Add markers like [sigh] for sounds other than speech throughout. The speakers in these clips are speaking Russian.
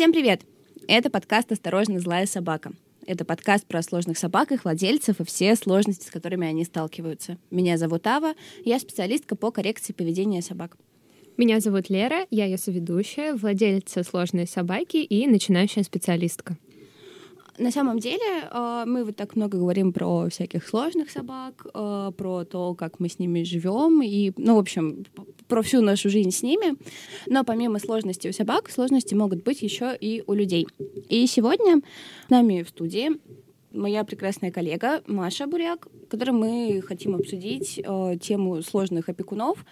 Всем привет! Это подкаст «Осторожно, злая собака». Это подкаст про сложных собак, их владельцев и все сложности, с которыми они сталкиваются. Меня зовут Ава, я специалистка по коррекции поведения собак. Меня зовут Лера, я ее соведущая, владельца сложной собаки и начинающая специалистка на самом деле э, мы вот так много говорим про всяких сложных собак, э, про то, как мы с ними живем, и, ну, в общем, про всю нашу жизнь с ними. Но помимо сложности у собак, сложности могут быть еще и у людей. И сегодня с нами в студии моя прекрасная коллега Маша Буряк, которой мы хотим обсудить э, тему сложных опекунов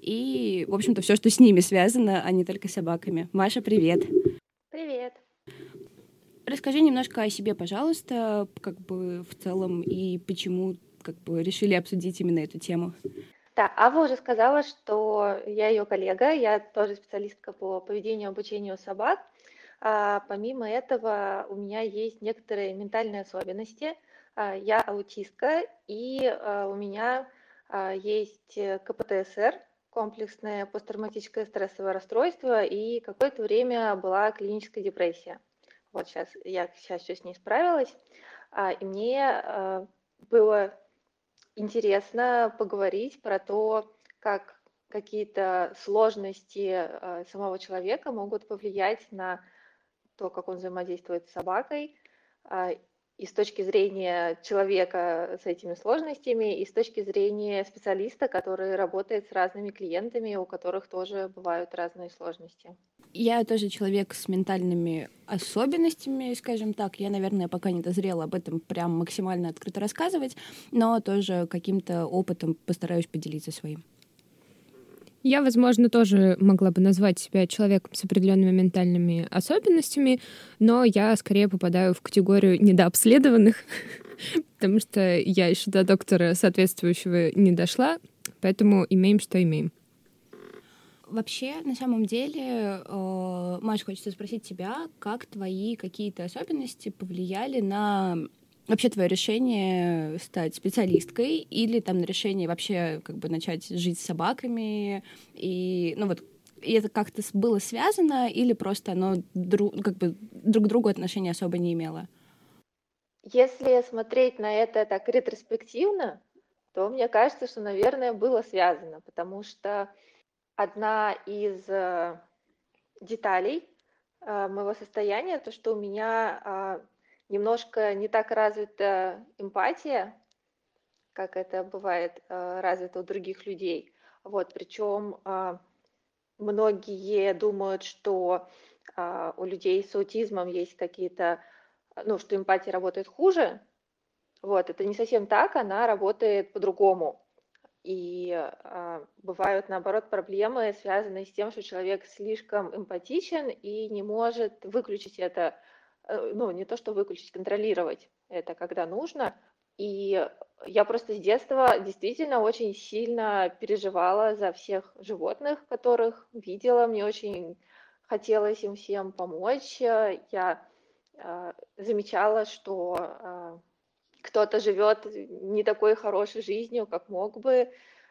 и, в общем-то, все, что с ними связано, а не только с собаками. Маша, привет! Привет! Расскажи немножко о себе, пожалуйста, как бы в целом, и почему как бы решили обсудить именно эту тему. Да, Ава уже сказала, что я ее коллега, я тоже специалистка по поведению и обучению собак. А, помимо этого, у меня есть некоторые ментальные особенности. А, я аутистка, и а, у меня а, есть КПТСР, комплексное посттравматическое стрессовое расстройство, и какое-то время была клиническая депрессия. Вот сейчас я сейчас все с ней справилась, а, и мне а, было интересно поговорить про то, как какие-то сложности а, самого человека могут повлиять на то, как он взаимодействует с собакой, и с точки зрения человека с этими сложностями, и с точки зрения специалиста, который работает с разными клиентами, у которых тоже бывают разные сложности. Я тоже человек с ментальными особенностями, скажем так. Я, наверное, пока не дозрела об этом прям максимально открыто рассказывать, но тоже каким-то опытом постараюсь поделиться своим. Я, возможно, тоже могла бы назвать себя человеком с определенными ментальными особенностями, но я скорее попадаю в категорию недообследованных, [laughs] потому что я еще до доктора соответствующего не дошла, поэтому имеем, что имеем. Вообще, на самом деле, э, Маш, хочется спросить тебя, как твои какие-то особенности повлияли на вообще твое решение стать специалисткой или там на решение вообще как бы начать жить с собаками и ну вот и это как-то было связано или просто оно друг, как бы друг к другу отношения особо не имело? Если смотреть на это так ретроспективно, то мне кажется, что, наверное, было связано, потому что одна из э, деталей э, моего состояния, то, что у меня а, немножко не так развита эмпатия, как это бывает э, развито у других людей. Вот, причем а, многие думают, что а, у людей с аутизмом есть какие-то, ну, что эмпатия работает хуже. Вот, это не совсем так, она работает по-другому. И а, бывают, наоборот, проблемы, связанные с тем, что человек слишком эмпатичен и не может выключить это Э, ну, не то, что выключить, контролировать это, когда нужно. И я просто с детства действительно очень сильно переживала за всех животных, которых видела. Мне очень хотелось им всем помочь. Я э, замечала, что э, кто-то живет не такой хорошей жизнью, как мог бы.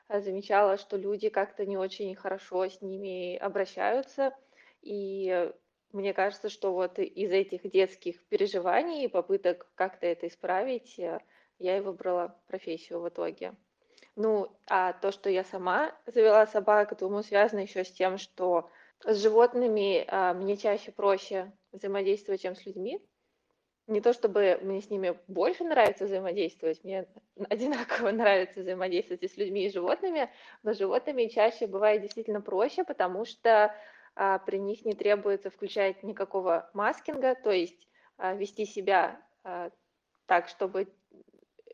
Замечала, что люди как-то не очень хорошо с ними обращаются. И мне кажется, что вот из этих детских переживаний и попыток как-то это исправить, э, я и выбрала профессию в итоге. Ну, а то, что я сама завела собак, думаю, связано еще с тем, что с животными а, мне чаще проще взаимодействовать, чем с людьми. Не то чтобы мне с ними больше нравится взаимодействовать, мне [laughs] одинаково нравится взаимодействовать и с людьми, и животными, но с животными чаще бывает действительно проще, потому что а, при них не требуется включать никакого маскинга, то есть а, вести себя а, так, чтобы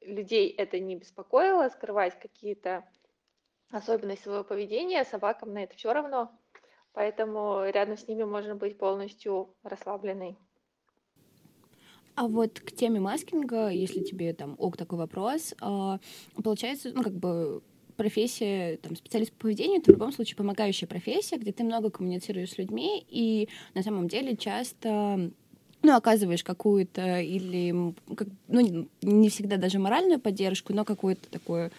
людей это не беспокоило, скрывать какие-то особенности своего поведения, собакам на это все равно, поэтому рядом с ними можно быть полностью расслабленной. А вот к теме маскинга, если тебе там ок такой вопрос, получается, ну как бы профессия, там, специалист по поведению, это в любом случае помогающая профессия, где ты много коммуницируешь с людьми, и на самом деле часто ну, оказываешь какую-то или, как, ну, не всегда даже моральную поддержку, но какую-то такую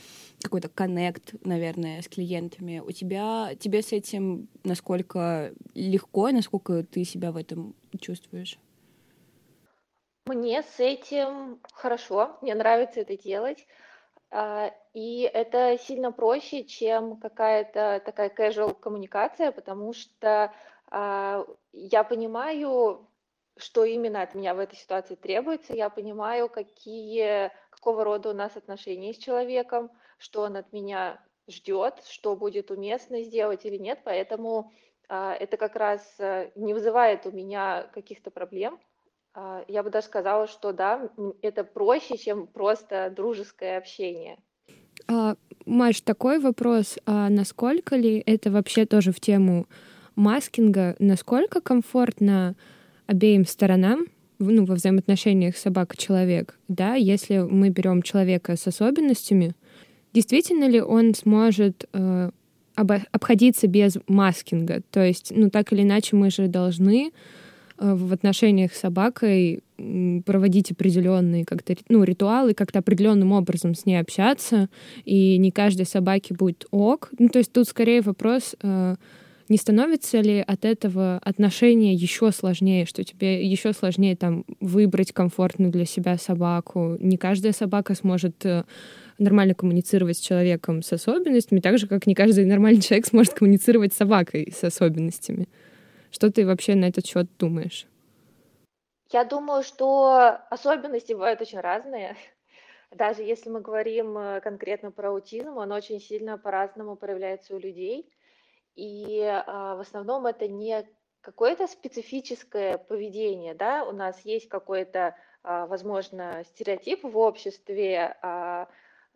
какой-то коннект, наверное, с клиентами. У тебя, тебе с этим насколько легко, насколько ты себя в этом чувствуешь? Мне с этим хорошо, мне нравится это делать. А, и это сильно проще, чем какая-то такая casual коммуникация, потому что а, я понимаю, что именно от меня в этой ситуации требуется, я понимаю, какие, какого рода у нас отношения с человеком, что он от меня ждет, что будет уместно сделать или нет, поэтому а, это как раз а, не вызывает у меня каких-то проблем. А, я бы даже сказала, что да, это проще, чем просто дружеское общение. А, Маш, такой вопрос, а насколько ли это вообще тоже в тему маскинга, насколько комфортно обеим сторонам ну, во взаимоотношениях собака-человек, да, если мы берем человека с особенностями, действительно ли он сможет э, обходиться без маскинга? То есть, ну, так или иначе, мы же должны в отношениях с собакой проводить определенные как-то ну, ритуалы, как-то определенным образом с ней общаться, и не каждой собаке будет ок. Ну, то есть тут скорее вопрос э, не становится ли от этого отношения еще сложнее, что тебе еще сложнее там выбрать комфортную для себя собаку? Не каждая собака сможет э, нормально коммуницировать с человеком с особенностями, так же, как не каждый нормальный человек сможет коммуницировать с собакой с особенностями. Что ты вообще на этот счет думаешь? Я думаю, что особенности бывают очень разные. [laughs] Даже если мы говорим э, конкретно про аутизм, он очень сильно по-разному проявляется у людей. И а, в основном это не какое-то специфическое поведение, да, у нас есть какой-то, а, возможно, стереотип в обществе, а,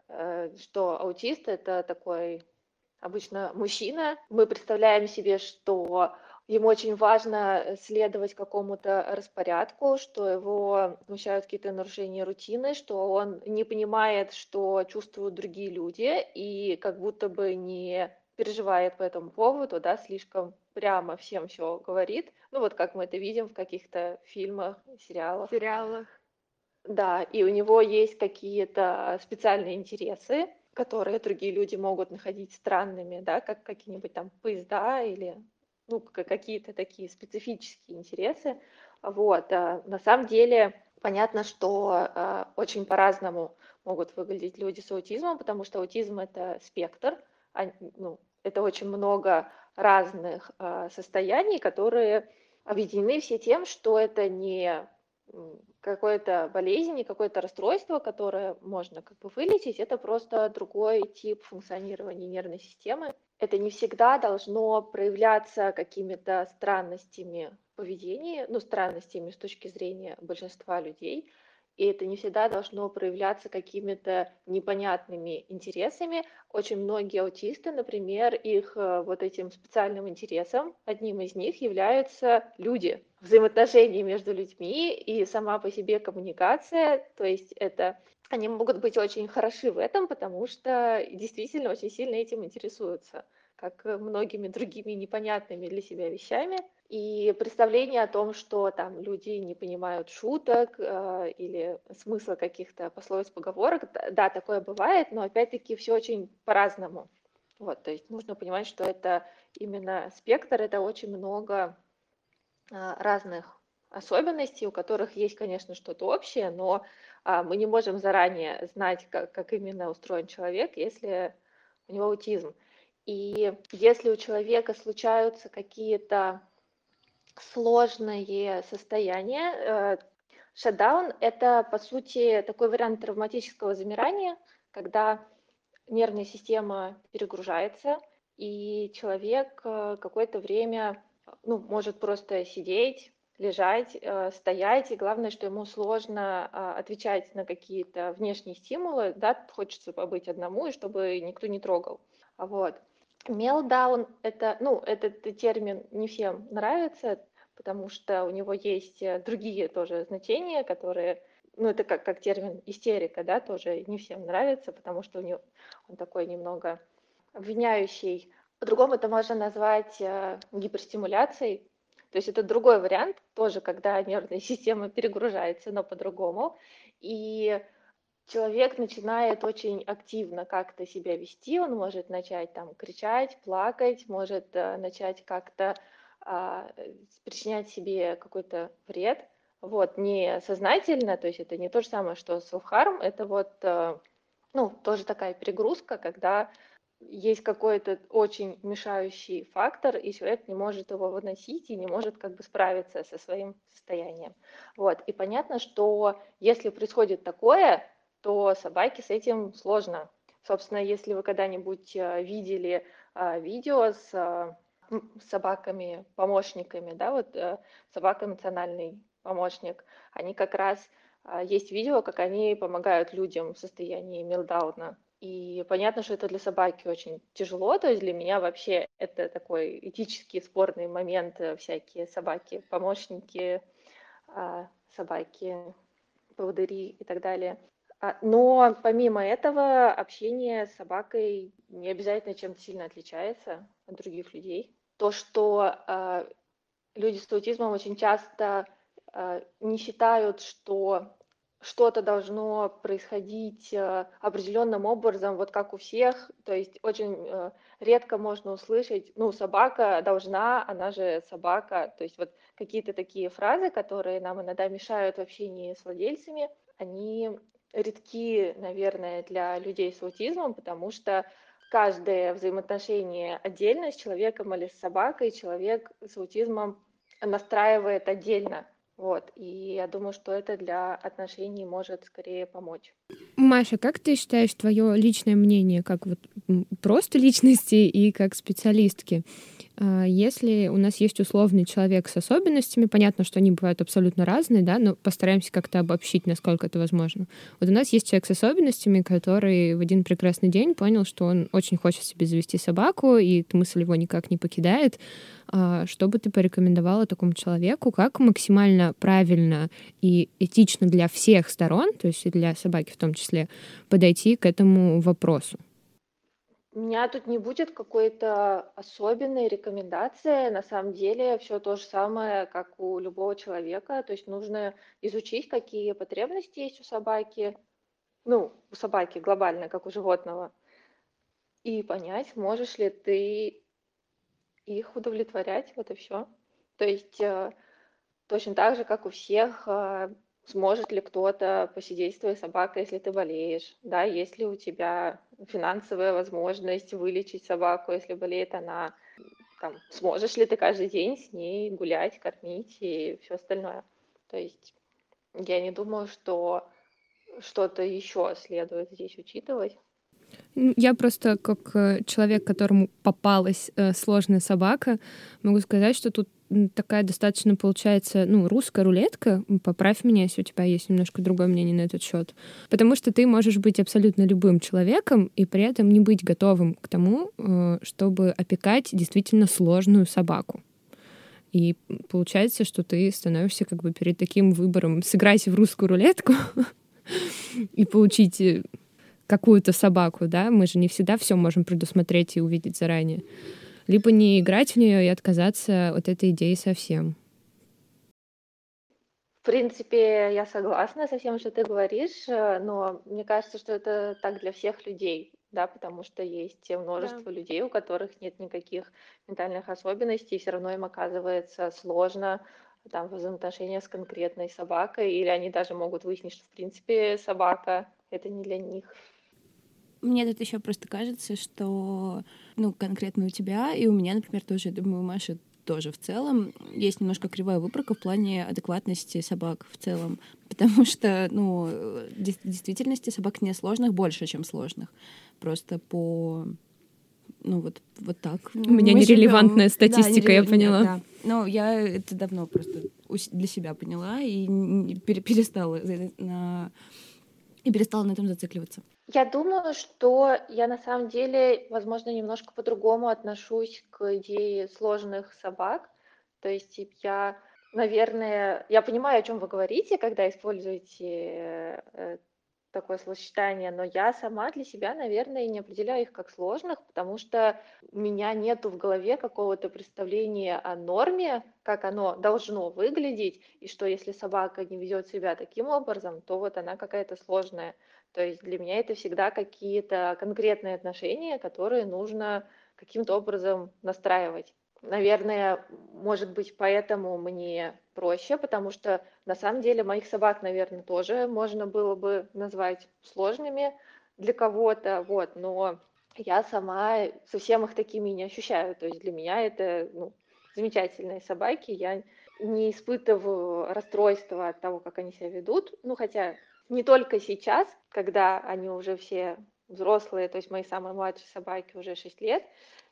а, что аутист это такой обычно мужчина. Мы представляем себе, что ему очень важно следовать какому-то распорядку, что его смущают какие-то нарушения рутины, что он не понимает, что чувствуют другие люди, и как будто бы не переживает по этому поводу, да, слишком прямо всем все говорит. Ну вот как мы это видим в каких-то фильмах, сериалах. Сериалах. Да, и у него есть какие-то специальные интересы, которые другие люди могут находить странными, да, как какие-нибудь там поезда или ну, какие-то такие специфические интересы. Вот. А на самом деле понятно, что а, очень по-разному могут выглядеть люди с аутизмом, потому что аутизм это спектр, а, ну, это очень много разных э, состояний, которые объединены все тем, что это не какое-то болезнь, не какое-то расстройство, которое можно как бы вылечить, это просто другой тип функционирования нервной системы. Это не всегда должно проявляться какими-то странностями поведения, ну, странностями с точки зрения большинства людей, и это не всегда должно проявляться какими-то непонятными интересами. Очень многие аутисты, например, их э, вот этим специальным интересом, одним из них являются люди, взаимоотношения между людьми и сама по себе коммуникация, то есть это они могут быть очень хороши в этом, потому что действительно очень сильно этим интересуются, как многими другими непонятными для себя вещами. И представление о том, что там люди не понимают шуток э, или смысла каких-то пословиц, поговорок, да, такое бывает, но опять-таки все очень по-разному. Вот, то есть нужно понимать, что это именно спектр, это очень много э, разных особенностей, у которых есть, конечно, что-то общее, но мы не можем заранее знать, как, как именно устроен человек, если у него аутизм. И если у человека случаются какие-то сложное состояние. Шатдаун – это, по сути, такой вариант травматического замирания, когда нервная система перегружается, и человек э, какое-то время ну, может просто сидеть, лежать, э, стоять, и главное, что ему сложно а, отвечать на какие-то внешние стимулы, да, хочется побыть одному, и чтобы никто не трогал. Вот. Мелдаун — это, ну, этот термин не всем нравится, потому что у него есть э, другие тоже значения, которые, ну, это как, как термин истерика, да, тоже не всем нравится, потому что у него он такой немного обвиняющий. По-другому это можно назвать э, гиперстимуляцией, то есть это другой вариант, тоже когда нервная [laughs] система перегружается, но по-другому. И человек начинает очень активно как-то себя вести, он может начать там кричать, плакать, может э, начать как-то а, причинять себе какой-то вред, вот, не сознательно, то есть это не то же самое, что self-harm, это вот, э, ну, тоже такая перегрузка, когда есть какой-то очень мешающий фактор, и человек не может его выносить и не может как бы справиться со своим состоянием. Вот. И понятно, что если происходит такое, то собаке с этим сложно. Собственно, если вы когда-нибудь э, видели э, видео с собаками, помощниками, да, вот собака национальный помощник, они как раз есть видео, как они помогают людям в состоянии мелдауна. И понятно, что это для собаки очень тяжело, то есть для меня вообще это такой этический спорный момент, э, всякие собаки, помощники, а, собаки, поводыри и так далее. А, но помимо этого общение с собакой не обязательно чем-то сильно отличается от других людей. То, что э, люди с аутизмом очень часто не считают, что что-то должно происходить э, определенным образом, вот как у всех, то есть очень э, редко можно услышать, ну, собака должна, она же собака, то есть вот какие-то такие фразы, которые нам иногда мешают в общении с владельцами, они редки, наверное, для людей с аутизмом, потому что каждое взаимоотношение отдельно с человеком или с собакой человек с аутизмом настраивает отдельно. Вот, и я думаю, что это для отношений может скорее помочь. Маша, как ты считаешь твое личное мнение, как вот просто личности и как специалистки? А, если у нас есть условный человек с особенностями, понятно, что они бывают абсолютно разные, да, но постараемся как-то обобщить, насколько это возможно. Вот у нас есть человек с особенностями, который в один прекрасный день понял, что он очень хочет себе завести собаку, и эта мысль его никак не покидает. А, что бы ты порекомендовала такому человеку, как максимально правильно и этично для всех сторон, то есть и для собаки в том числе, подойти к этому вопросу? У меня тут не будет какой-то особенной рекомендации. На самом деле все то же самое, как у любого человека. То есть нужно изучить, какие потребности есть у собаки, ну, у собаки глобально, как у животного, и понять, можешь ли ты их удовлетворять, вот и все. То есть э, точно так же, как у всех, э, сможет ли кто-то посидеть с твоей собакой, если ты болеешь, да, есть ли у тебя финансовая возможность вылечить собаку, если болеет она, там, сможешь ли ты каждый день с ней гулять, кормить и все остальное. То есть я не думаю, что что-то еще следует здесь учитывать. Я просто как э, человек, которому попалась э, сложная собака, могу сказать, что тут такая достаточно получается, ну, русская рулетка. Поправь меня, если у тебя есть немножко другое мнение на этот счет. Потому что ты можешь быть абсолютно любым человеком и при этом не быть готовым к тому, э, чтобы опекать действительно сложную собаку. И получается, что ты становишься как бы перед таким выбором сыграть в русскую рулетку [laughs] и получить э, какую-то собаку, да, мы же не всегда все можем предусмотреть и увидеть заранее либо не играть в нее и отказаться от этой идеи совсем. В принципе, я согласна со всем, что ты говоришь, э, но мне кажется, что это так для всех людей, да, потому что есть множество да. людей, у которых нет никаких ментальных особенностей, и все равно им оказывается сложно там взаимоотношения с конкретной собакой, или они даже могут выяснить, что в принципе собака это не для них. Мне тут еще просто кажется, что, ну, конкретно у тебя и у меня, например, тоже, я думаю, у Маши тоже в целом есть немножко кривая выборка в плане адекватности собак в целом. [laughs] Потому что, ну, в действительности собак не сложных больше, чем сложных. Просто по ну вот вот так. У меня Мы нерелевантная живем. статистика, да, я поняла. Да. Ну я это давно просто для себя поняла и перестала на и перестала на этом зацикливаться. Я думаю, что я на самом деле, возможно, немножко по-другому отношусь к идее сложных собак. То есть я, наверное, я понимаю, о чем вы говорите, когда используете э, так, такое словосочетание, но я сама для себя, наверное, не определяю их как сложных, потому что у меня нету в голове какого-то представления о норме, как оно должно выглядеть, и что если собака не ведет себя таким образом, то вот она какая-то сложная. То есть для меня это всегда какие-то конкретные отношения, которые нужно каким-то образом настраивать. Наверное, может быть, поэтому мне проще, потому что на самом деле моих собак, наверное, тоже можно было бы назвать сложными для кого-то, вот, но я сама совсем их такими не ощущаю. То есть для меня это ну, замечательные собаки, я не испытываю расстройства от того, как они себя ведут. Ну, хотя не только сейчас, когда они уже все взрослые, то есть мои самые младшие собаки уже 6 лет,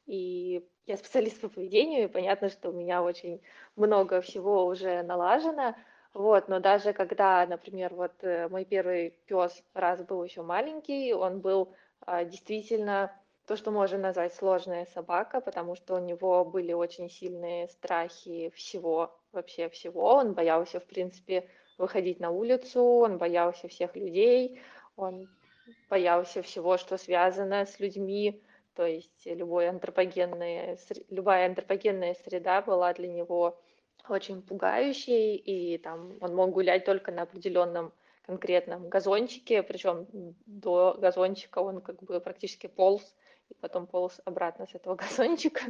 и я [laughs] специалист по поведению, и понятно, что у меня очень много всего уже налажено, вот, но даже когда, например, вот э, мой первый пес раз был еще маленький, он был а, действительно то, что можно назвать сложная собака, потому что у него были очень сильные страхи всего, вообще всего. Он боялся, в принципе, выходить на улицу, он боялся всех людей, он боялся всего, что связано с людьми, то есть любой антропогенная, любая антропогенная среда была для него очень пугающей, и там он мог гулять только на определенном конкретном газончике, причем до газончика он как бы практически полз, и потом полз обратно с этого [laughs] газончика.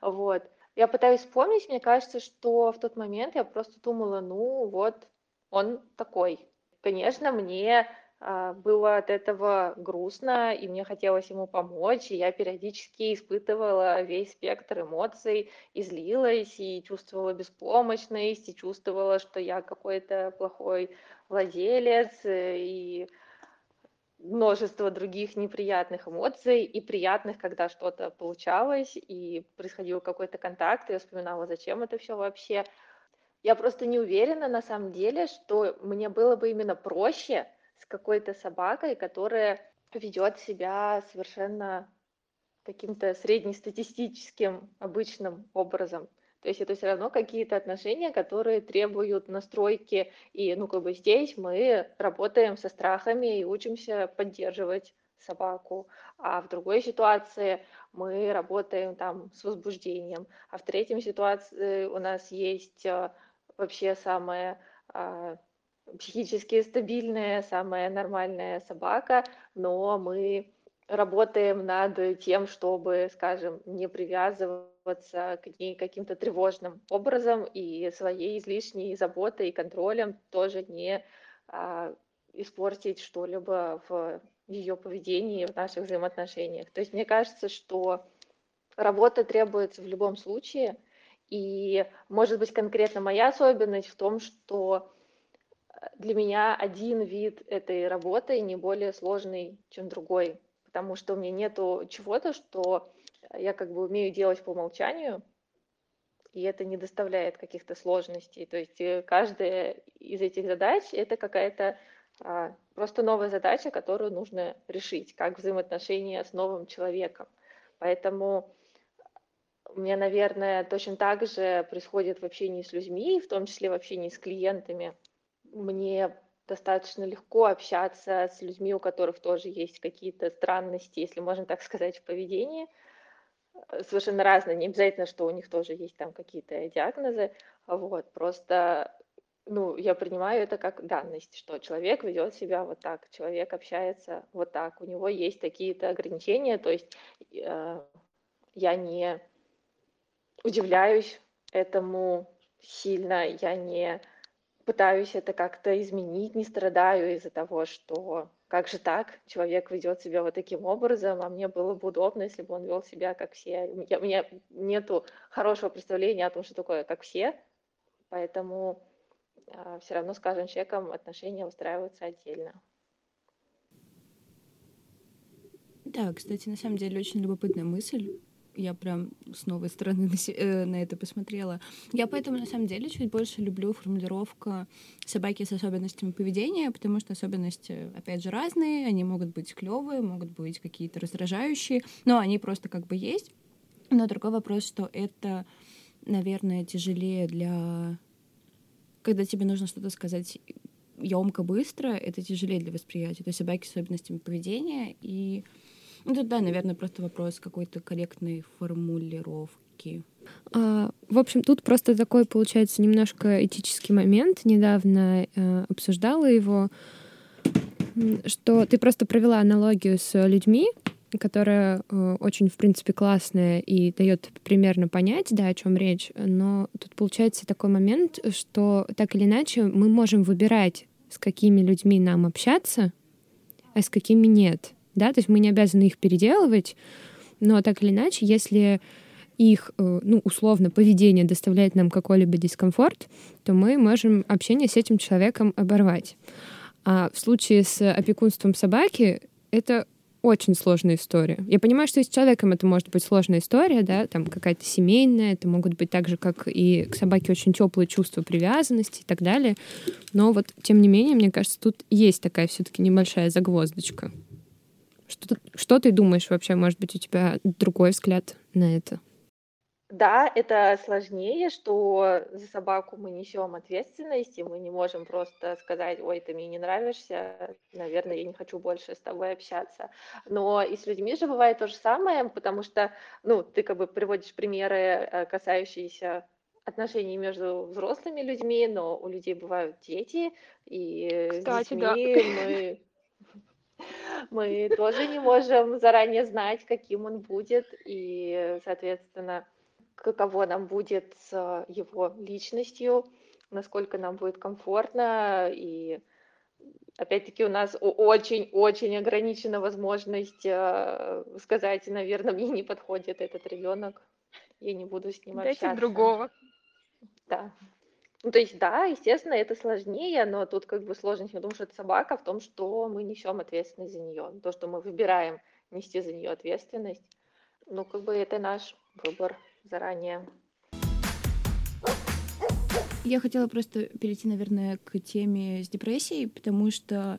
Вот. Я пытаюсь вспомнить, мне кажется, что в тот момент я просто думала, ну вот, он такой. Конечно, мне а, было от этого грустно, и мне хотелось ему помочь, и я периодически испытывала весь спектр эмоций, и злилась, и чувствовала беспомощность, и чувствовала, что я какой-то плохой владелец, и множество других неприятных эмоций и приятных, когда что-то получалось, и происходил какой-то контакт, и я вспоминала, зачем это все вообще. Я просто не уверена на самом деле, что мне было бы именно проще, с какой-то собакой, которая ведет себя совершенно каким-то среднестатистическим обычным образом. То есть это все равно какие-то отношения, которые требуют настройки. И, ну, как бы здесь мы работаем со страхами и учимся поддерживать собаку. А в другой ситуации мы работаем там с возбуждением. А в третьем ситуации у нас есть э, вообще самое а, психически стабильная, самая нормальная собака, но мы работаем над тем, чтобы, скажем, не привязываться к ней каким-то тревожным образом и своей излишней заботой и контролем тоже не а, испортить что-либо в ее поведении, в наших взаимоотношениях. То есть мне кажется, что работа требуется в любом случае, и, может быть, конкретно моя особенность в том, что для меня один вид этой работы не более сложный, чем другой, потому что у меня нету чего-то, что я как бы умею делать по умолчанию, и это не доставляет каких-то сложностей. То есть э, каждая из этих задач — это какая-то а, просто новая задача, которую нужно решить, как взаимоотношения с новым человеком. Поэтому меня, наверное, точно так же происходит в общении с людьми, в том числе в общении с клиентами — мне достаточно легко общаться с людьми, у которых тоже есть какие-то странности, если можно так сказать, в поведении. Э, совершенно разные, не обязательно, что у них тоже есть там какие-то диагнозы. Вот, просто ну, я принимаю это как данность, что человек ведет себя вот так, человек общается вот так, у него есть какие-то ограничения, то есть э, я не удивляюсь этому сильно, я не пытаюсь это как-то изменить, не страдаю из-за того, что как же так, человек ведет себя вот таким образом, а мне было бы удобно, если бы он вел себя как все. Я, у меня нету хорошего представления о том, что такое как все, поэтому э, все равно с каждым человеком отношения устраиваются отдельно. Да, кстати, на самом деле очень любопытная мысль я прям с новой стороны [laughs] на, э, на это посмотрела. Я поэтому, на самом деле, чуть больше люблю формулировку собаки с особенностями поведения, потому что особенности, опять же, разные, они могут быть клевые, могут быть какие-то раздражающие, но они просто как бы есть. Но другой вопрос, что это, наверное, тяжелее для... Когда тебе нужно что-то сказать емко быстро, это тяжелее для восприятия. То есть собаки с особенностями поведения. И ну, тут, да, наверное, просто вопрос какой-то корректной формулировки. А, в общем, тут просто такой, получается, немножко этический момент. Недавно э, обсуждала его, что ты просто провела аналогию с людьми, которая э, очень, в принципе, классная и дает примерно понять, да, о чем речь. Но тут получается такой момент, что так или иначе мы можем выбирать, с какими людьми нам общаться, а с какими нет. Да, то есть мы не обязаны их переделывать, но так или иначе, если их, э, ну, условно, поведение доставляет нам какой-либо дискомфорт, то мы можем общение с этим человеком оборвать. А в случае с опекунством собаки это очень сложная история. Я понимаю, что и с человеком это может быть сложная история, да, там какая-то семейная, это могут быть так же, как и к собаке очень теплые чувства привязанности и так далее. Но вот, тем не менее, мне кажется, тут есть такая все-таки небольшая загвоздочка. Что, что ты думаешь вообще? Может быть, у тебя другой взгляд на это? Да, это сложнее, что за собаку мы несем ответственность, и мы не можем просто сказать, ой, ты мне не нравишься, наверное, я не хочу больше с тобой общаться. Но и с людьми же бывает то же самое, потому что, ну, ты как бы приводишь примеры, э, касающиеся отношений между взрослыми людьми, но у людей бывают дети, и Кстати, с детьми да. мы мы тоже не можем заранее знать, каким он будет, и, соответственно, каково нам будет с его личностью, насколько нам будет комфортно. И опять-таки у нас очень-очень ограничена возможность э, сказать, наверное, мне не подходит этот ребенок, я не буду с ним Дайте общаться. другого. Да. Ну, то есть, да, естественно, это сложнее, но тут как бы сложность, думаю, что это собака в том, что мы несем ответственность за нее. То, что мы выбираем нести за нее ответственность, ну, как бы это наш выбор заранее. Я хотела просто перейти, наверное, к теме с депрессией, потому что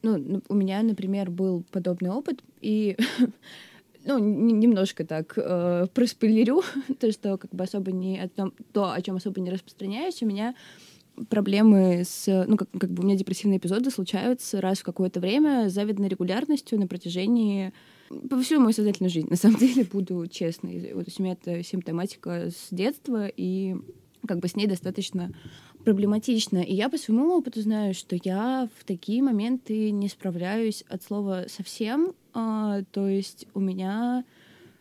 ну, у меня, например, был подобный опыт, и [laughs] ну, немножко так э, проспойлерю, [laughs] то, что как бы особо не о том, то, о чем особо не распространяюсь, у меня проблемы с... Ну, как, как бы у меня депрессивные эпизоды случаются раз в какое-то время с завидной регулярностью на протяжении по всю мою сознательную жизнь, на самом [laughs] деле, буду честной. Вот у меня это симптоматика с детства, и как бы с ней достаточно проблематично. И я по своему опыту знаю, что я в такие моменты не справляюсь от слова совсем. А, то есть у меня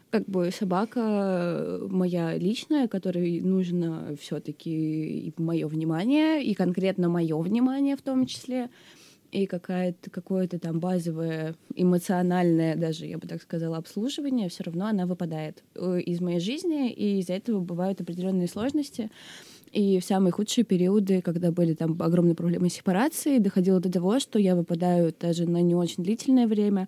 как бы собака моя личная, которой нужно все-таки мое внимание, и конкретно мое внимание в том числе и какая-то, какое-то там базовое эмоциональное, даже, я бы так сказала, обслуживание, все равно она выпадает э, из моей жизни, и из-за этого бывают определенные сложности. И в самые худшие периоды, когда были там огромные проблемы сепарации, доходило до того, что я выпадаю даже на не очень длительное время,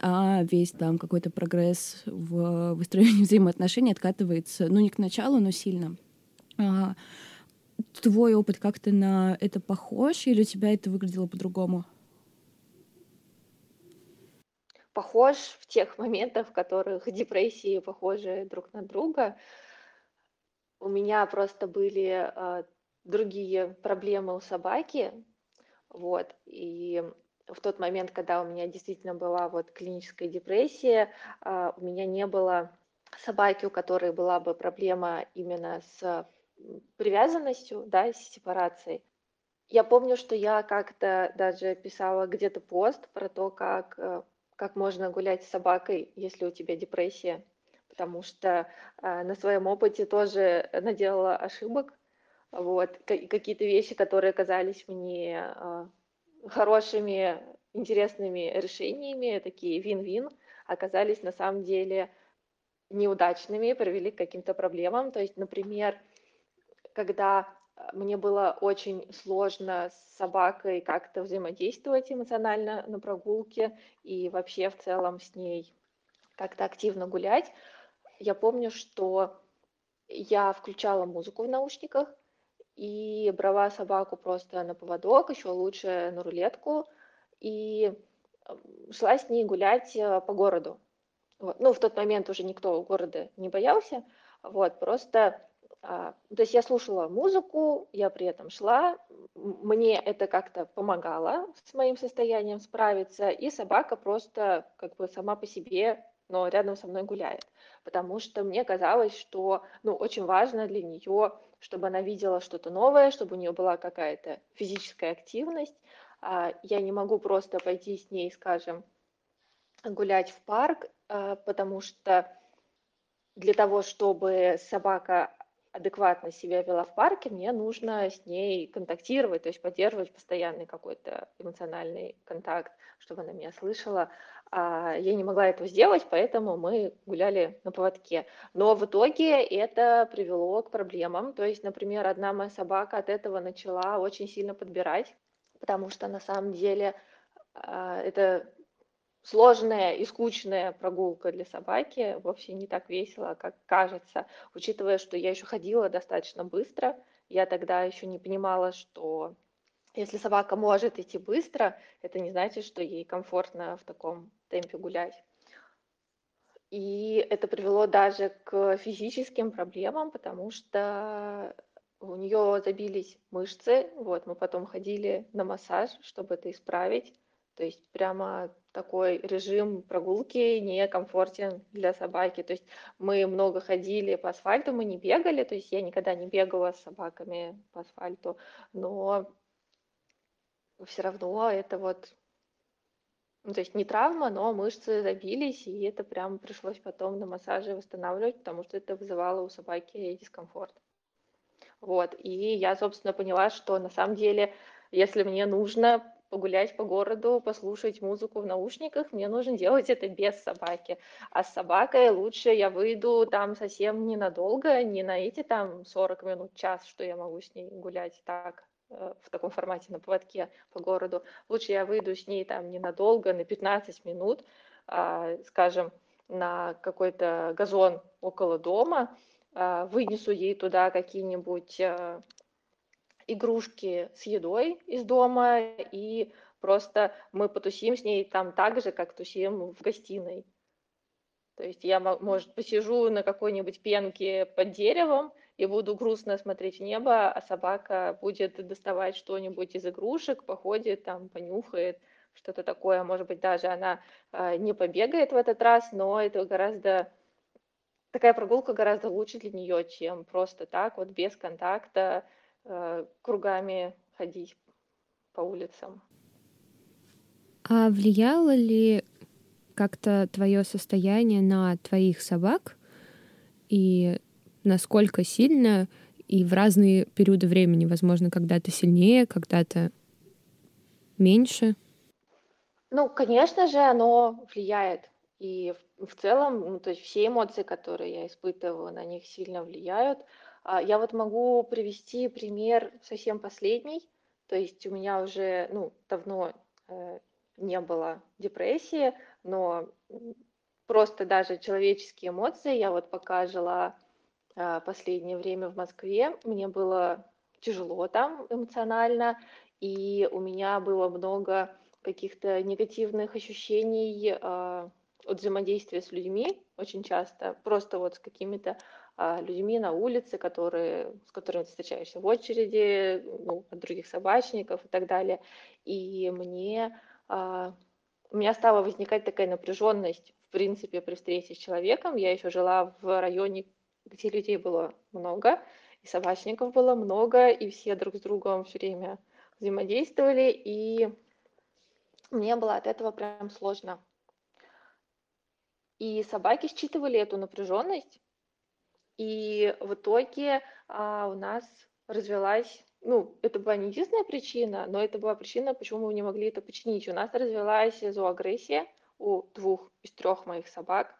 а весь там какой-то прогресс в выстроении [laughs] взаимоотношений откатывается, ну, не к началу, но сильно. А, твой опыт как-то на это похож, или у тебя это выглядело по-другому? Похож в тех моментах, в которых [laughs] депрессии похожи друг на друга. У меня просто были э, другие проблемы у собаки, вот, и в тот момент, когда у меня действительно была вот клиническая депрессия, э, у меня не было собаки, у которой была бы проблема именно с привязанностью, да, с сепарацией. Я помню, что я как-то даже писала где-то пост про то, как, э, как можно гулять с собакой, если у тебя депрессия, потому что э, на своем опыте тоже наделала ошибок, вот, какие-то вещи, которые казались мне э, хорошими, интересными решениями, такие вин-вин, оказались на самом деле неудачными, привели к каким-то проблемам. То есть, например, когда э, мне было очень сложно с собакой как-то взаимодействовать эмоционально на прогулке и вообще в целом с ней как-то активно гулять. Я помню, что я включала музыку в наушниках и брала собаку просто на поводок, еще лучше на рулетку, и шла с ней гулять э, по городу. Вот. Ну, в тот момент уже никто города не боялся, вот, просто а, то есть я слушала музыку, я при этом шла, мне это как-то помогало с моим состоянием справиться, и собака просто как бы сама по себе, но рядом со мной гуляет, потому что мне казалось, что ну, очень важно для нее, чтобы она видела что-то новое, чтобы у нее была какая-то физическая активность. А, я не могу просто пойти с ней, скажем, гулять в парк, а, потому что для того, чтобы собака адекватно себя вела в парке, мне нужно с ней контактировать, то есть поддерживать постоянный какой-то эмоциональный контакт, чтобы она меня слышала. А я не могла этого сделать, поэтому мы гуляли на поводке. Но в итоге это привело к проблемам. То есть, например, одна моя собака от этого начала очень сильно подбирать, потому что на самом деле а, это сложная и скучная прогулка для собаки вовсе не так весело, как кажется, учитывая, что я еще ходила достаточно быстро. Я тогда еще не понимала, что если собака может идти быстро, это не значит, что ей комфортно в таком темпе гулять. И это привело даже к физическим проблемам, потому что у нее забились мышцы. Вот, мы потом ходили на массаж, чтобы это исправить. То есть прямо такой режим прогулки некомфортен для собаки. То есть мы много ходили по асфальту, мы не бегали, то есть я никогда не бегала с собаками по асфальту, но все равно это вот, ну, то есть не травма, но мышцы забились, и это прям пришлось потом на массаже восстанавливать, потому что это вызывало у собаки дискомфорт. Вот, и я, собственно, поняла, что на самом деле, если мне нужно погулять по городу, послушать музыку в наушниках, мне нужно делать это без собаки. А с собакой лучше я выйду там совсем ненадолго, не на эти там 40 минут, час, что я могу с ней гулять так э, в таком формате на поводке по городу. Лучше я выйду с ней там ненадолго, на 15 минут, а, скажем, на какой-то газон около дома, а, вынесу ей туда какие-нибудь э, игрушки с едой из дома, и просто мы потусим с ней там так же, как тусим в гостиной. То есть я, может, посижу на какой-нибудь пенке под деревом и буду грустно смотреть в небо, а собака будет доставать что-нибудь из игрушек, походит там, понюхает, что-то такое. Может быть, даже она э, не побегает в этот раз, но это гораздо такая прогулка гораздо лучше для нее, чем просто так, вот без контакта, кругами ходить по улицам. А влияло ли как-то твое состояние на твоих собак и насколько сильно и в разные периоды времени, возможно, когда-то сильнее, когда-то меньше? Ну, конечно же, оно влияет. И в, в целом, ну, то есть все эмоции, которые я испытываю, на них сильно влияют. А, я вот могу привести пример совсем последний. То есть у меня уже ну, давно э, не было депрессии, но просто даже человеческие эмоции. Я вот пока жила а, последнее время в Москве, мне было тяжело там эмоционально, и у меня было много каких-то негативных ощущений а, от взаимодействия с людьми очень часто, просто вот с какими-то а, людьми на улице, которые, с которыми ты встречаешься в очереди, ну, от других собачников и так далее. И мне, а, у меня стала возникать такая напряженность, в принципе, при встрече с человеком. Я еще жила в районе, где людей было много, и собачников было много, и все друг с другом все время взаимодействовали, и мне было от этого прям сложно. И собаки считывали эту напряженность, и в итоге а, у нас развелась, ну, это была не единственная причина, но это была причина, почему мы не могли это починить. У нас развелась зооагрессия у двух из трех моих собак.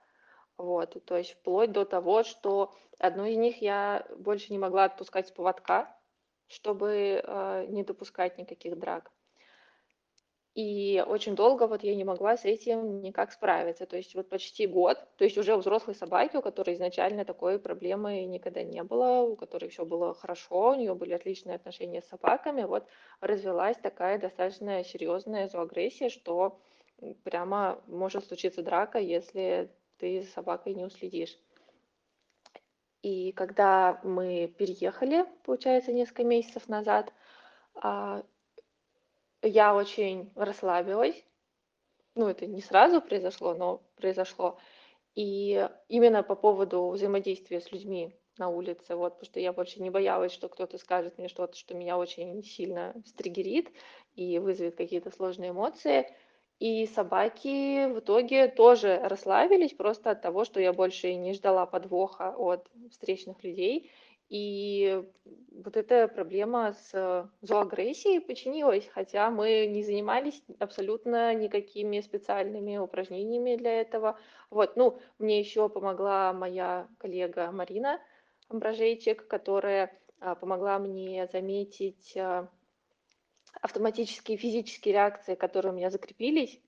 Вот, то есть вплоть до того, что одну из них я больше не могла отпускать с поводка, чтобы э, не допускать никаких драк. И очень долго вот я не могла с этим никак справиться. То есть вот почти год, то есть уже взрослой собаки, у которой изначально такой проблемы никогда не было, у которой все было хорошо, у нее были отличные отношения с собаками, вот развелась такая достаточно серьезная зооагрессия, что прямо может случиться драка, если ты за собакой не уследишь. И когда мы переехали, получается, несколько месяцев назад, а, я очень расслабилась. Ну, это не сразу произошло, но произошло. И именно по поводу взаимодействия с людьми на улице, вот, потому что я больше не боялась, что кто-то скажет мне что-то, что меня очень сильно стригерит и вызовет какие-то сложные эмоции. И собаки в итоге тоже расслабились просто от того, что я больше не ждала подвоха от встречных людей. И вот эта проблема с зооагрессией починилась, хотя мы не занимались абсолютно никакими специальными упражнениями для этого. Вот, ну, мне еще помогла моя коллега Марина Амбражейчик, которая а, помогла мне заметить а, автоматические физические реакции, которые у меня закрепились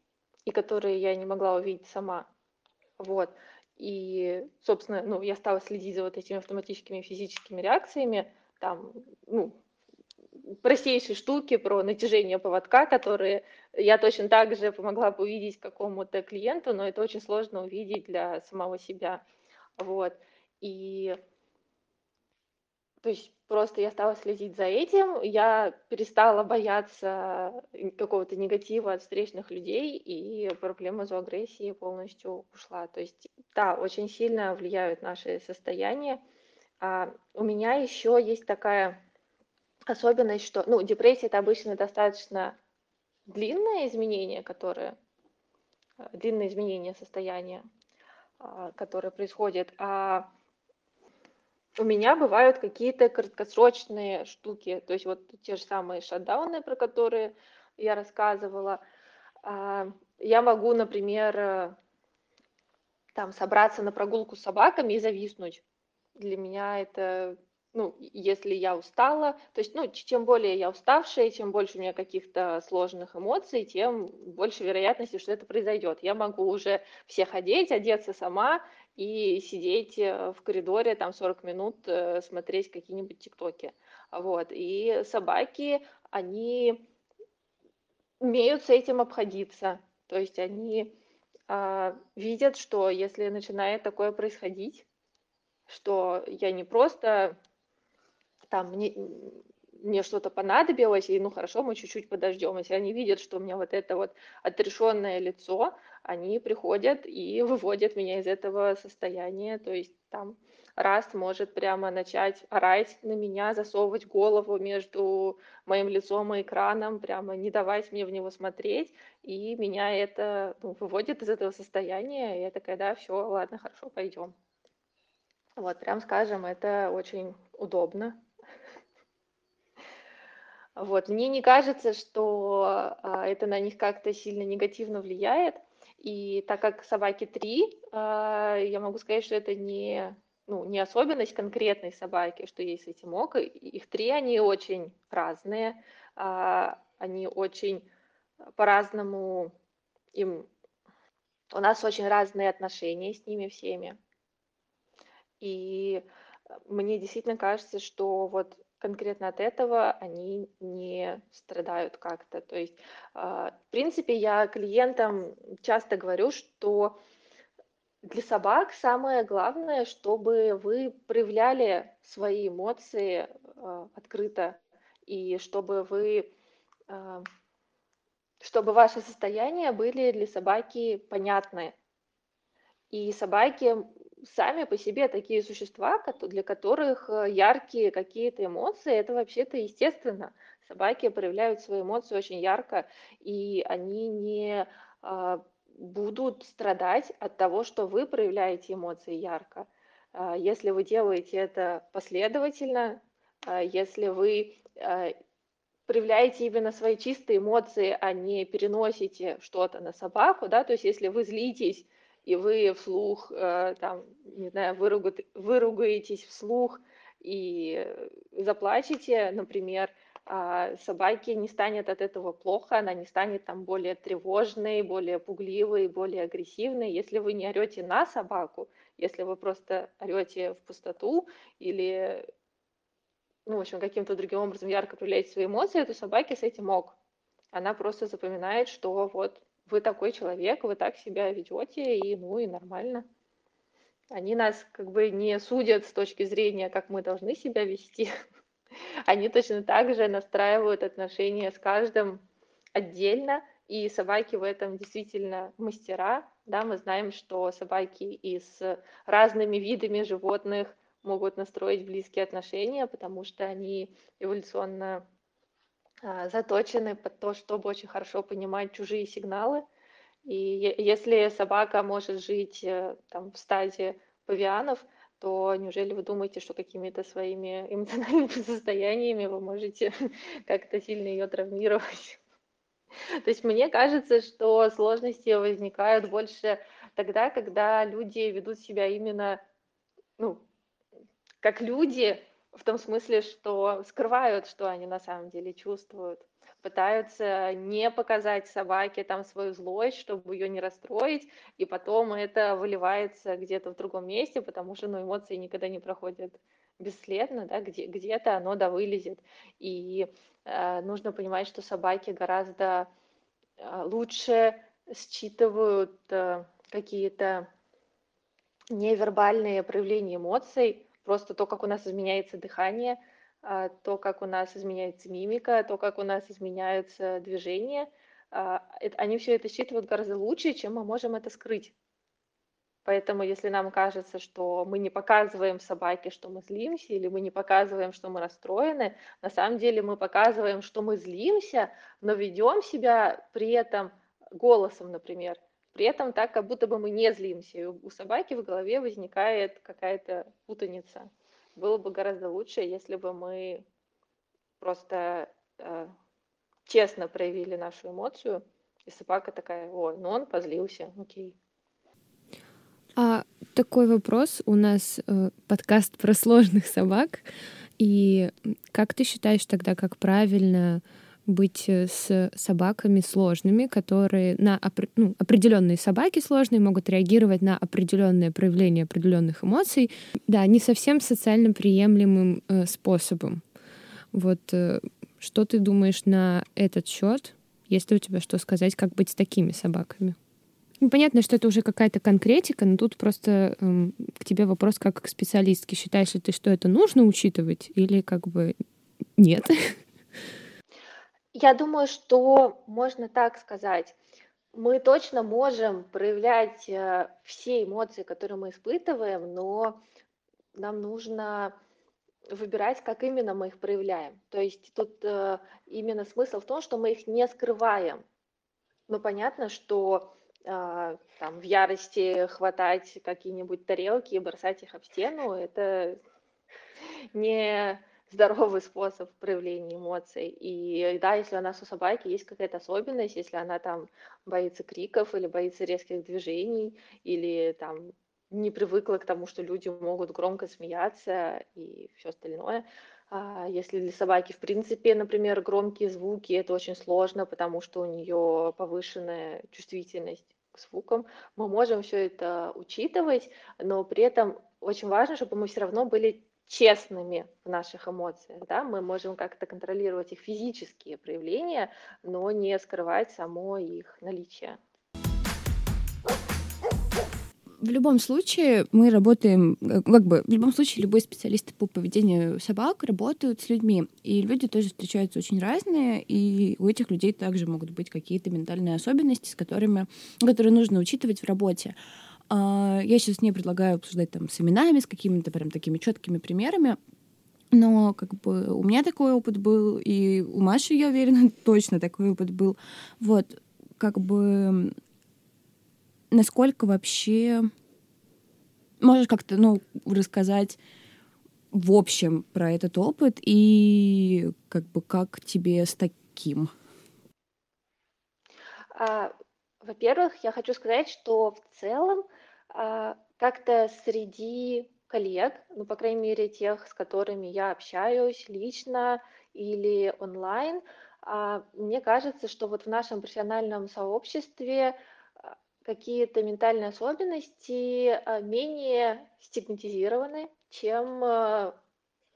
и которые я не могла увидеть сама. Вот. И, собственно, ну, я стала следить за вот этими автоматическими физическими реакциями, там, ну, простейшие штуки про натяжение поводка, которые я точно так же помогла бы увидеть какому-то клиенту, но это очень сложно увидеть для самого себя. Вот. И то есть просто я стала следить за этим, я перестала бояться какого-то негатива от встречных людей, и проблема зооагрессии полностью ушла. То есть, да, очень сильно влияют наши состояния. А у меня еще есть такая особенность, что, ну, депрессия это обычно достаточно длинное изменение, которое, э, длинное изменение состояния, а, которое происходит, а у меня бывают какие-то краткосрочные штуки, то есть вот те же самые шатдауны, про которые я рассказывала. А, я могу, например, э, там собраться на прогулку с собаками и зависнуть. Для меня это ну, если я устала, то есть, ну, чем более я уставшая, чем больше у меня каких-то сложных эмоций, тем больше вероятности, что это произойдет. Я могу уже всех одеть, одеться сама и сидеть э, в коридоре там 40 минут, э, смотреть какие-нибудь тиктоки. Вот. И собаки, они умеют с этим обходиться. То есть они а, видят, что если начинает такое происходить, что я не просто там мне, мне что-то понадобилось, и ну хорошо, мы чуть-чуть подождем. Если они видят, что у меня вот это вот отрешенное лицо, они приходят и [laughs] выводят меня из этого состояния. То есть там Раст может прямо начать орать на меня, засовывать голову между моим лицом и экраном, прямо не давать мне в него смотреть, и меня это ну, выводит из этого состояния, и я такая, да, все, ладно, хорошо, пойдем. Вот, прям скажем, это очень удобно. Вот. Мне не кажется, что а, это на них как-то сильно негативно влияет. И так как собаки три, а, я могу сказать, что это не, ну, не особенность конкретной собаки, что есть эти мок. Их три, они очень разные, а, они очень по-разному им... У нас очень разные отношения с ними всеми. И мне действительно кажется, что вот конкретно от этого они не страдают как-то. То есть, а, в принципе, я клиентам часто говорю, что для собак самое главное, чтобы вы проявляли свои эмоции а, открыто, и чтобы вы, а, чтобы ваши состояния были для собаки понятны. И собаки сами по себе такие существа, для которых э, яркие какие-то эмоции, это вообще-то естественно. Собаки проявляют свои эмоции очень ярко, и они не а, будут страдать от того, что вы проявляете эмоции ярко. А, если вы делаете это последовательно, а, если вы проявляете именно свои чистые эмоции, а не переносите что-то на собаку, да, то есть если вы злитесь и вы вслух, э, там, не знаю, выруга... выругаетесь вслух и заплачете, например, а собаке не станет от этого плохо, она не станет там более тревожной, более пугливой, более агрессивной, если вы не орете на собаку, если вы просто орете в пустоту или, ну, в общем, каким-то другим образом ярко проявляете свои эмоции, то собаке с этим ок. Она просто запоминает, что вот вы такой человек, вы так себя ведете, и ну и нормально. Они нас как бы не судят с точки зрения, как мы должны себя вести. [laughs] Они точно так же настраивают отношения с каждым отдельно, и собаки в этом действительно мастера. Да, мы знаем, что собаки и с разными видами животных могут настроить близкие отношения, потому что они эволюционно заточены под то, чтобы очень хорошо понимать чужие сигналы. И если собака может жить э, там, в стаде павианов, то неужели вы думаете, что какими-то своими эмоциональными [laughs] состояниями вы можете [laughs] как-то сильно ее травмировать? [laughs] То есть мне кажется, что сложности возникают больше тогда, когда люди ведут себя именно, ну, как люди, в том смысле, что скрывают, что они на самом деле чувствуют, пытаются не показать собаке там свою злость, чтобы ее не расстроить, и потом это выливается где-то в другом месте, потому что ну, эмоции никогда не проходят бесследно, да, где, где-то оно да вылезет. И э, нужно понимать, что собаки гораздо э, лучше считывают э, какие-то невербальные проявления эмоций, просто то, как у нас изменяется дыхание, э, то, как у нас изменяется мимика, то, как у нас изменяются движения, э, они все это считывают гораздо лучше, чем мы можем это скрыть. Поэтому, если нам кажется, что мы не показываем собаке, что мы злимся, или мы не показываем, что мы расстроены, на самом деле мы показываем, что мы злимся, но ведем себя при этом голосом, например, при этом так, как будто бы мы не злимся. И у собаки в голове возникает какая-то путаница. Было бы гораздо лучше, если бы мы просто э, честно проявили нашу эмоцию, и собака такая, о, ну он позлился, окей. А такой вопрос. У нас э, подкаст про сложных собак. И как ты считаешь тогда, как правильно быть э, с собаками сложными, которые на ну, определенные собаки сложные могут реагировать на определенные проявления определенных эмоций, да, не совсем социально приемлемым э, способом. Вот э, что ты думаешь на этот счет? Есть ли у тебя что сказать, как быть с такими собаками? Ну, понятно, что это уже какая-то конкретика, но тут просто эм, к тебе вопрос как к специалистке. Считаешь ли ты, что это нужно учитывать или как бы нет? [laughs] Я думаю, что можно так сказать. Мы точно можем проявлять э, все эмоции, которые мы испытываем, но нам нужно выбирать, как именно мы их проявляем. То есть тут э, именно смысл в том, что мы их не скрываем. Но понятно, что а, там, в ярости хватать какие-нибудь тарелки и бросать их об стену, это не здоровый способ проявления эмоций. И да, если у нас у собаки есть какая-то особенность, если она там боится криков или боится резких движений, или там не привыкла к тому, что люди могут громко смеяться и все остальное, а если для собаки, в принципе, например, громкие звуки, это очень сложно, потому что у нее повышенная чувствительность к звукам, мы можем все это учитывать, но при этом очень важно, чтобы мы все равно были честными в наших эмоциях, да, мы можем как-то контролировать их физические проявления, но не скрывать само их наличие в любом случае мы работаем, э, как бы, в любом случае любой специалист по поведению собак работают с людьми, и люди тоже встречаются очень разные, и у этих людей также могут быть какие-то ментальные особенности, с которыми, которые нужно учитывать в работе. А, я сейчас не предлагаю обсуждать там с именами, с какими-то прям такими четкими примерами, но как бы у меня такой опыт был, и у Маши, я уверена, [laughs] точно такой опыт был. Вот, как бы насколько вообще можешь как-то, ну, рассказать в общем про этот опыт и как бы как тебе с таким? А, во-первых, я хочу сказать, что в целом как-то среди коллег, ну, по крайней мере, тех, с которыми я общаюсь лично или онлайн, а, мне кажется, что вот в нашем профессиональном сообществе какие-то ментальные особенности а, менее стигматизированы, чем а,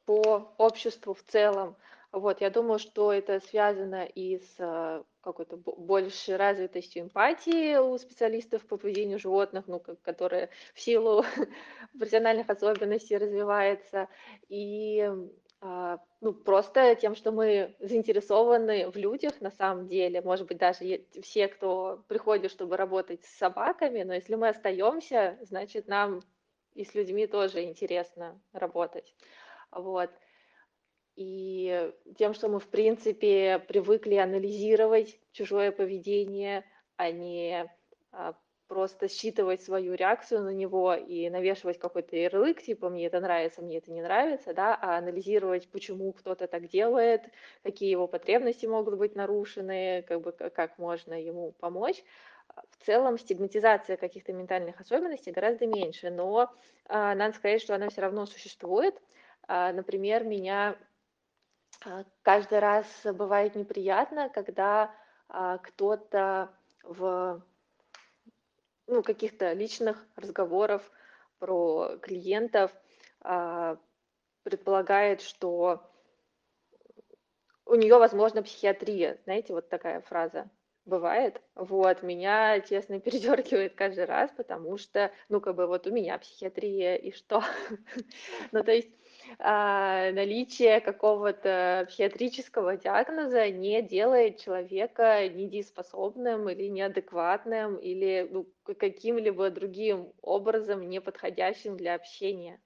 по обществу в целом. Вот, я думаю, что это связано и с а, какой-то большей развитостью эмпатии у специалистов по поведению животных, ну, которые в силу [laughs] профессиональных особенностей развивается, и а, ну, просто тем, что мы заинтересованы в людях на самом деле, может быть, даже все, кто приходит, чтобы работать с собаками, но если мы остаемся, значит, нам и с людьми тоже интересно работать. Вот. И тем, что мы, в принципе, привыкли анализировать чужое поведение, а не а, просто считывать свою реакцию на него и навешивать какой-то ярлык, типа мне это нравится, мне это не нравится, да, а анализировать, почему кто-то так делает, какие его потребности могут быть нарушены, как бы как можно ему помочь. В целом стигматизация каких-то ментальных особенностей гораздо меньше, но а, надо сказать, что она все равно существует. А, например, меня каждый раз бывает неприятно, когда а, кто-то в ну, каких-то личных разговоров про клиентов а, предполагает, что у нее, возможно, психиатрия. Знаете, вот такая фраза бывает. Вот, меня, честно, [laughs] передергивает каждый раз, потому что, ну, как бы вот у меня психиатрия, и что? [laughs] ну, то есть а, наличие какого-то психиатрического диагноза не делает человека недееспособным или неадекватным или ну, каким-либо другим образом неподходящим для общения.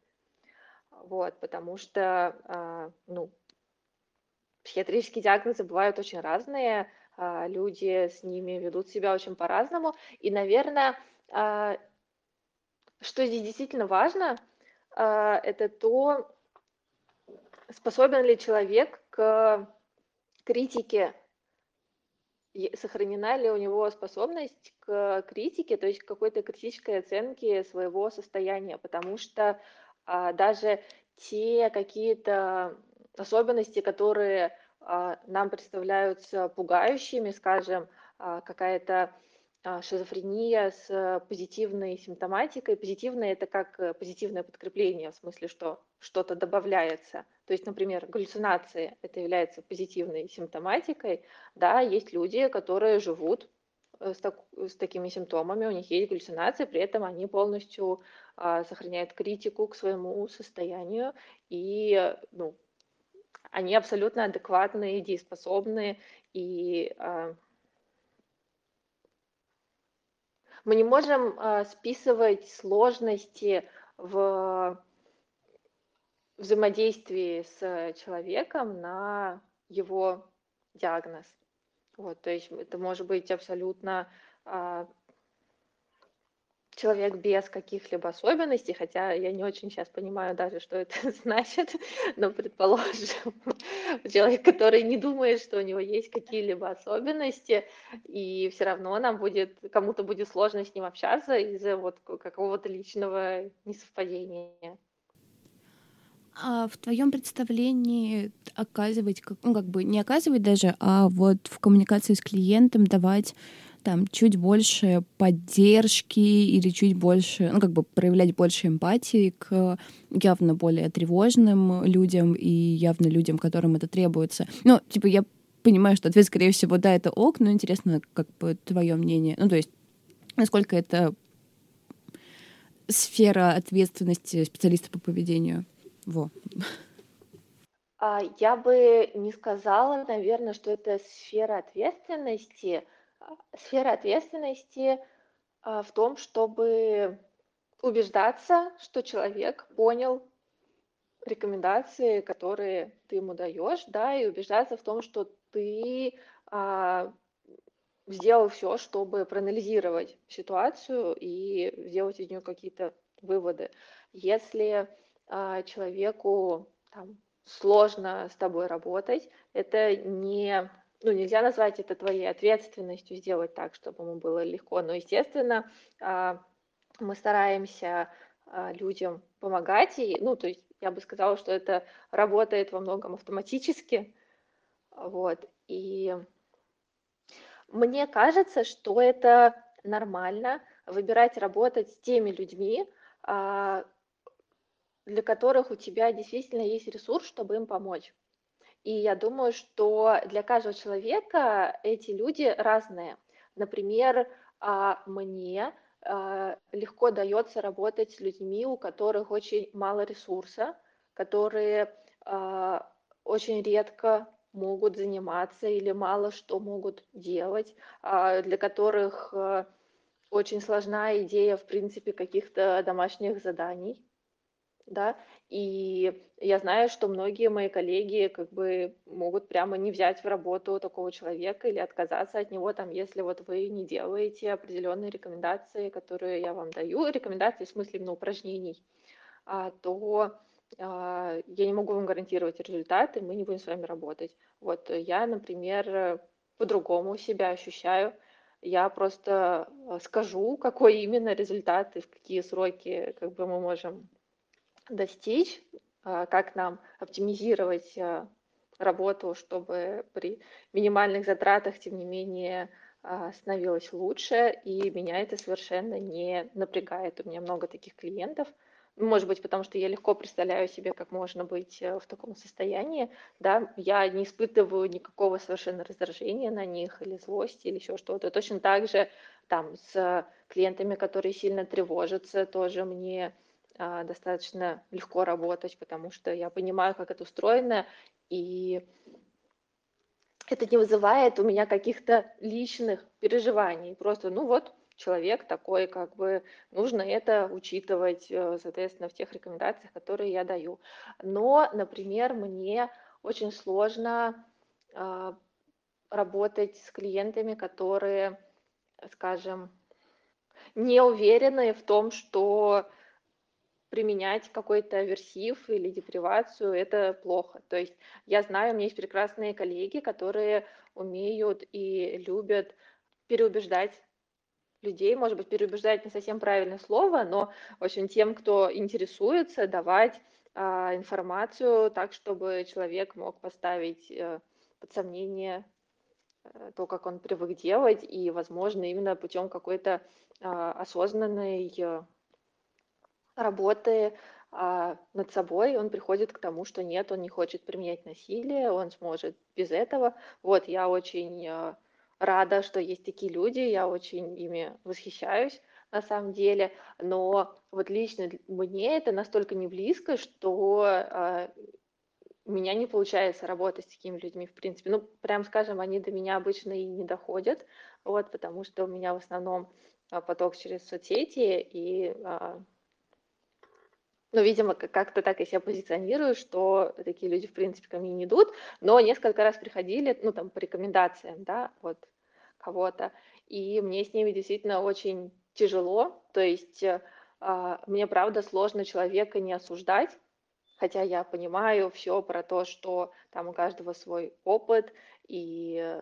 Вот, потому что а, ну, психиатрические диагнозы бывают очень разные, а, люди с ними ведут себя очень по-разному. И, наверное, что здесь действительно важно, это то, способен ли человек к критике, сохранена ли у него способность к критике, то есть к какой-то критической оценке своего состояния, потому что а, даже те какие-то особенности, которые а, нам представляются пугающими, скажем, а, какая-то а, шизофрения с позитивной симптоматикой. Позитивное – это как позитивное подкрепление, в смысле, что что-то добавляется. То есть, например, галлюцинации – это является позитивной симптоматикой. Да, есть люди, которые живут э, с, так, с такими симптомами, у них есть галлюцинации, при этом они полностью а, сохраняют критику к своему состоянию, и ну, они абсолютно адекватные, дееспособные, и а, Мы не можем а, списывать сложности в взаимодействии с человеком на его диагноз. Вот, то есть это может быть абсолютно а, человек без каких-либо особенностей, хотя я не очень сейчас понимаю даже, что это [laughs] значит, но предположим, [laughs] человек, который не думает, что у него есть какие-либо особенности, и все равно нам будет, кому-то будет сложно с ним общаться из-за вот какого-то личного несовпадения. А в твоем представлении оказывать, ну как бы не оказывать даже, а вот в коммуникации с клиентом давать там чуть больше поддержки или чуть больше, ну, как бы проявлять больше эмпатии к явно более тревожным людям и явно людям, которым это требуется. Ну, типа, я понимаю, что ответ, скорее всего, да, это ок, но интересно, как бы твое мнение. Ну, то есть, насколько это сфера ответственности специалиста по поведению. Во. А, я бы не сказала, наверное, что это сфера ответственности, сфера ответственности а, в том, чтобы убеждаться, что человек понял рекомендации, которые ты ему даешь, да, и убеждаться в том, что ты а, сделал все, чтобы проанализировать ситуацию и сделать из нее какие-то выводы. Если человеку там, сложно с тобой работать, это не ну, нельзя назвать это твоей ответственностью сделать так, чтобы ему было легко, но, естественно, а, мы стараемся а, людям помогать, и, ну, то есть я бы сказала, что это работает во многом автоматически, вот, и мне кажется, что это нормально выбирать работать с теми людьми, а, для которых у тебя действительно есть ресурс, чтобы им помочь. И я думаю, что для каждого человека эти люди разные. Например, а, мне а, легко дается работать с людьми, у которых очень мало ресурса, которые а, очень редко могут заниматься или мало что могут делать, для которых очень сложна идея, в принципе, каких-то домашних заданий да, и я знаю, что многие мои коллеги как бы могут прямо не взять в работу такого человека или отказаться от него, там, если вот вы не делаете определенные рекомендации, которые я вам даю, рекомендации в смысле именно упражнений, а, то а, я не могу вам гарантировать результаты, мы не будем с вами работать. Вот я, например, по-другому себя ощущаю, я просто скажу, какой именно результат и в какие сроки как бы мы можем достичь, а, как нам оптимизировать а, работу, чтобы при минимальных затратах, тем не менее, а, становилось лучше, и меня это совершенно не напрягает. У меня много таких клиентов, может быть, потому что я легко представляю себе, как можно быть э, в таком состоянии, да, я не испытываю никакого совершенно раздражения на них или злости или еще что-то. Точно так же там с клиентами, которые сильно тревожатся, тоже мне достаточно легко работать, потому что я понимаю, как это устроено, и это не вызывает у меня каких-то личных переживаний. Просто, ну вот, человек такой, как бы нужно это учитывать, э, соответственно, в тех рекомендациях, которые я даю. Но, например, мне очень сложно э, работать с клиентами, которые, скажем, не уверены в том, что применять какой-то аверсив или депривацию, это плохо. То есть я знаю, у меня есть прекрасные коллеги, которые умеют и любят переубеждать людей, может быть, переубеждать не совсем правильное слово, но, в общем, тем, кто интересуется, давать а, информацию так, чтобы человек мог поставить а, под сомнение а, то, как он привык делать, и, возможно, именно путем какой-то а, осознанной работы а, над собой, он приходит к тому, что нет, он не хочет применять насилие, он сможет без этого. Вот, я очень а, рада, что есть такие люди, я очень ими восхищаюсь на самом деле, но вот лично мне это настолько не близко, что а, у меня не получается работать с такими людьми, в принципе. Ну, прям скажем, они до меня обычно и не доходят, вот, потому что у меня в основном а, поток через соцсети, и а, ну, видимо, как-то так я себя позиционирую, что такие люди, в принципе, ко мне не идут, но несколько раз приходили, ну, там, по рекомендациям, да, вот кого-то, и мне с ними действительно очень тяжело, то есть э, а, мне, правда, сложно человека не осуждать, хотя я понимаю все про то, что там у каждого свой опыт, и,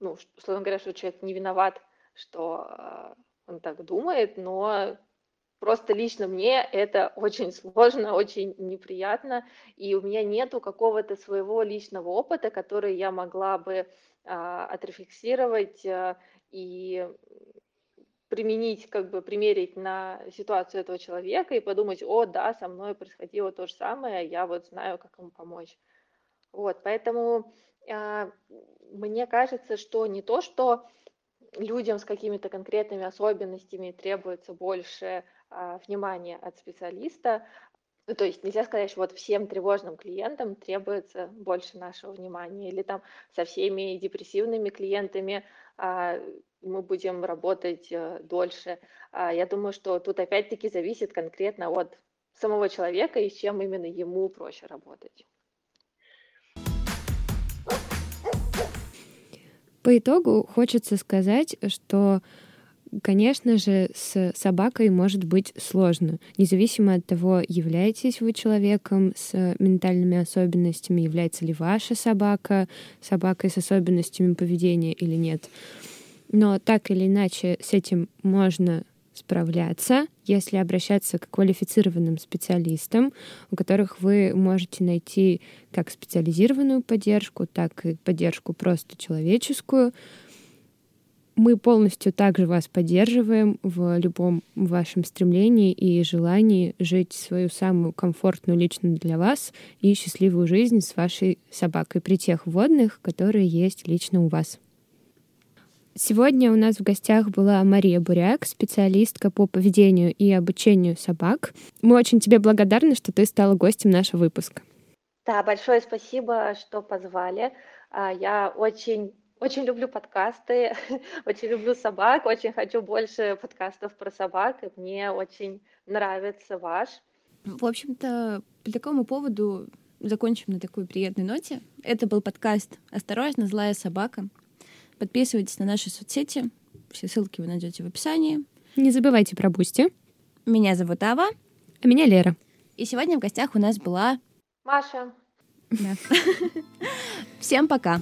ну, условно говоря, что человек не виноват, что э, он так думает, но Просто лично мне это очень [laughs] сложно, очень неприятно, и у меня нету какого-то своего личного опыта, который я могла бы а, отрефлексировать а, и применить, как бы примерить на ситуацию этого человека и подумать, о, да, со мной происходило то же самое, я вот знаю, как ему помочь. Вот, поэтому а, мне кажется, что не то, что людям с какими-то конкретными особенностями требуется больше а, внимания от специалиста. Ну, то есть нельзя сказать, что вот всем тревожным клиентам требуется больше нашего внимания, или там со всеми депрессивными клиентами а, мы будем работать а, дольше. А, я думаю, что тут опять-таки зависит конкретно от самого человека и с чем именно ему проще работать. По итогу хочется сказать, что Конечно же, с собакой может быть сложно, независимо от того, являетесь вы человеком с ментальными особенностями, является ли ваша собака собакой с особенностями поведения или нет. Но так или иначе с этим можно справляться, если обращаться к квалифицированным специалистам, у которых вы можете найти как специализированную поддержку, так и поддержку просто человеческую, Мы полностью также вас поддерживаем в любом вашем стремлении и желании жить свою самую комфортную лично для вас и счастливую жизнь с вашей собакой при тех водных, которые есть лично у вас. Сегодня у нас в гостях была Мария Буряк, специалистка по поведению и обучению собак. Мы очень тебе благодарны, что ты стала гостем нашего выпуска. Да, большое спасибо, что позвали. А, я очень очень люблю подкасты, [laughs] очень люблю собак, очень хочу больше подкастов про собак, и мне очень нравится ваш. В общем-то, по такому поводу закончим на такой приятной ноте. Это был подкаст «Осторожно, злая собака». Подписывайтесь на наши соцсети. Все ссылки вы найдете в описании. Не забывайте про Бусти. Меня зовут Ава. А меня Лера. И сегодня в гостях у нас была... Маша. Да. [laughs] Всем пока.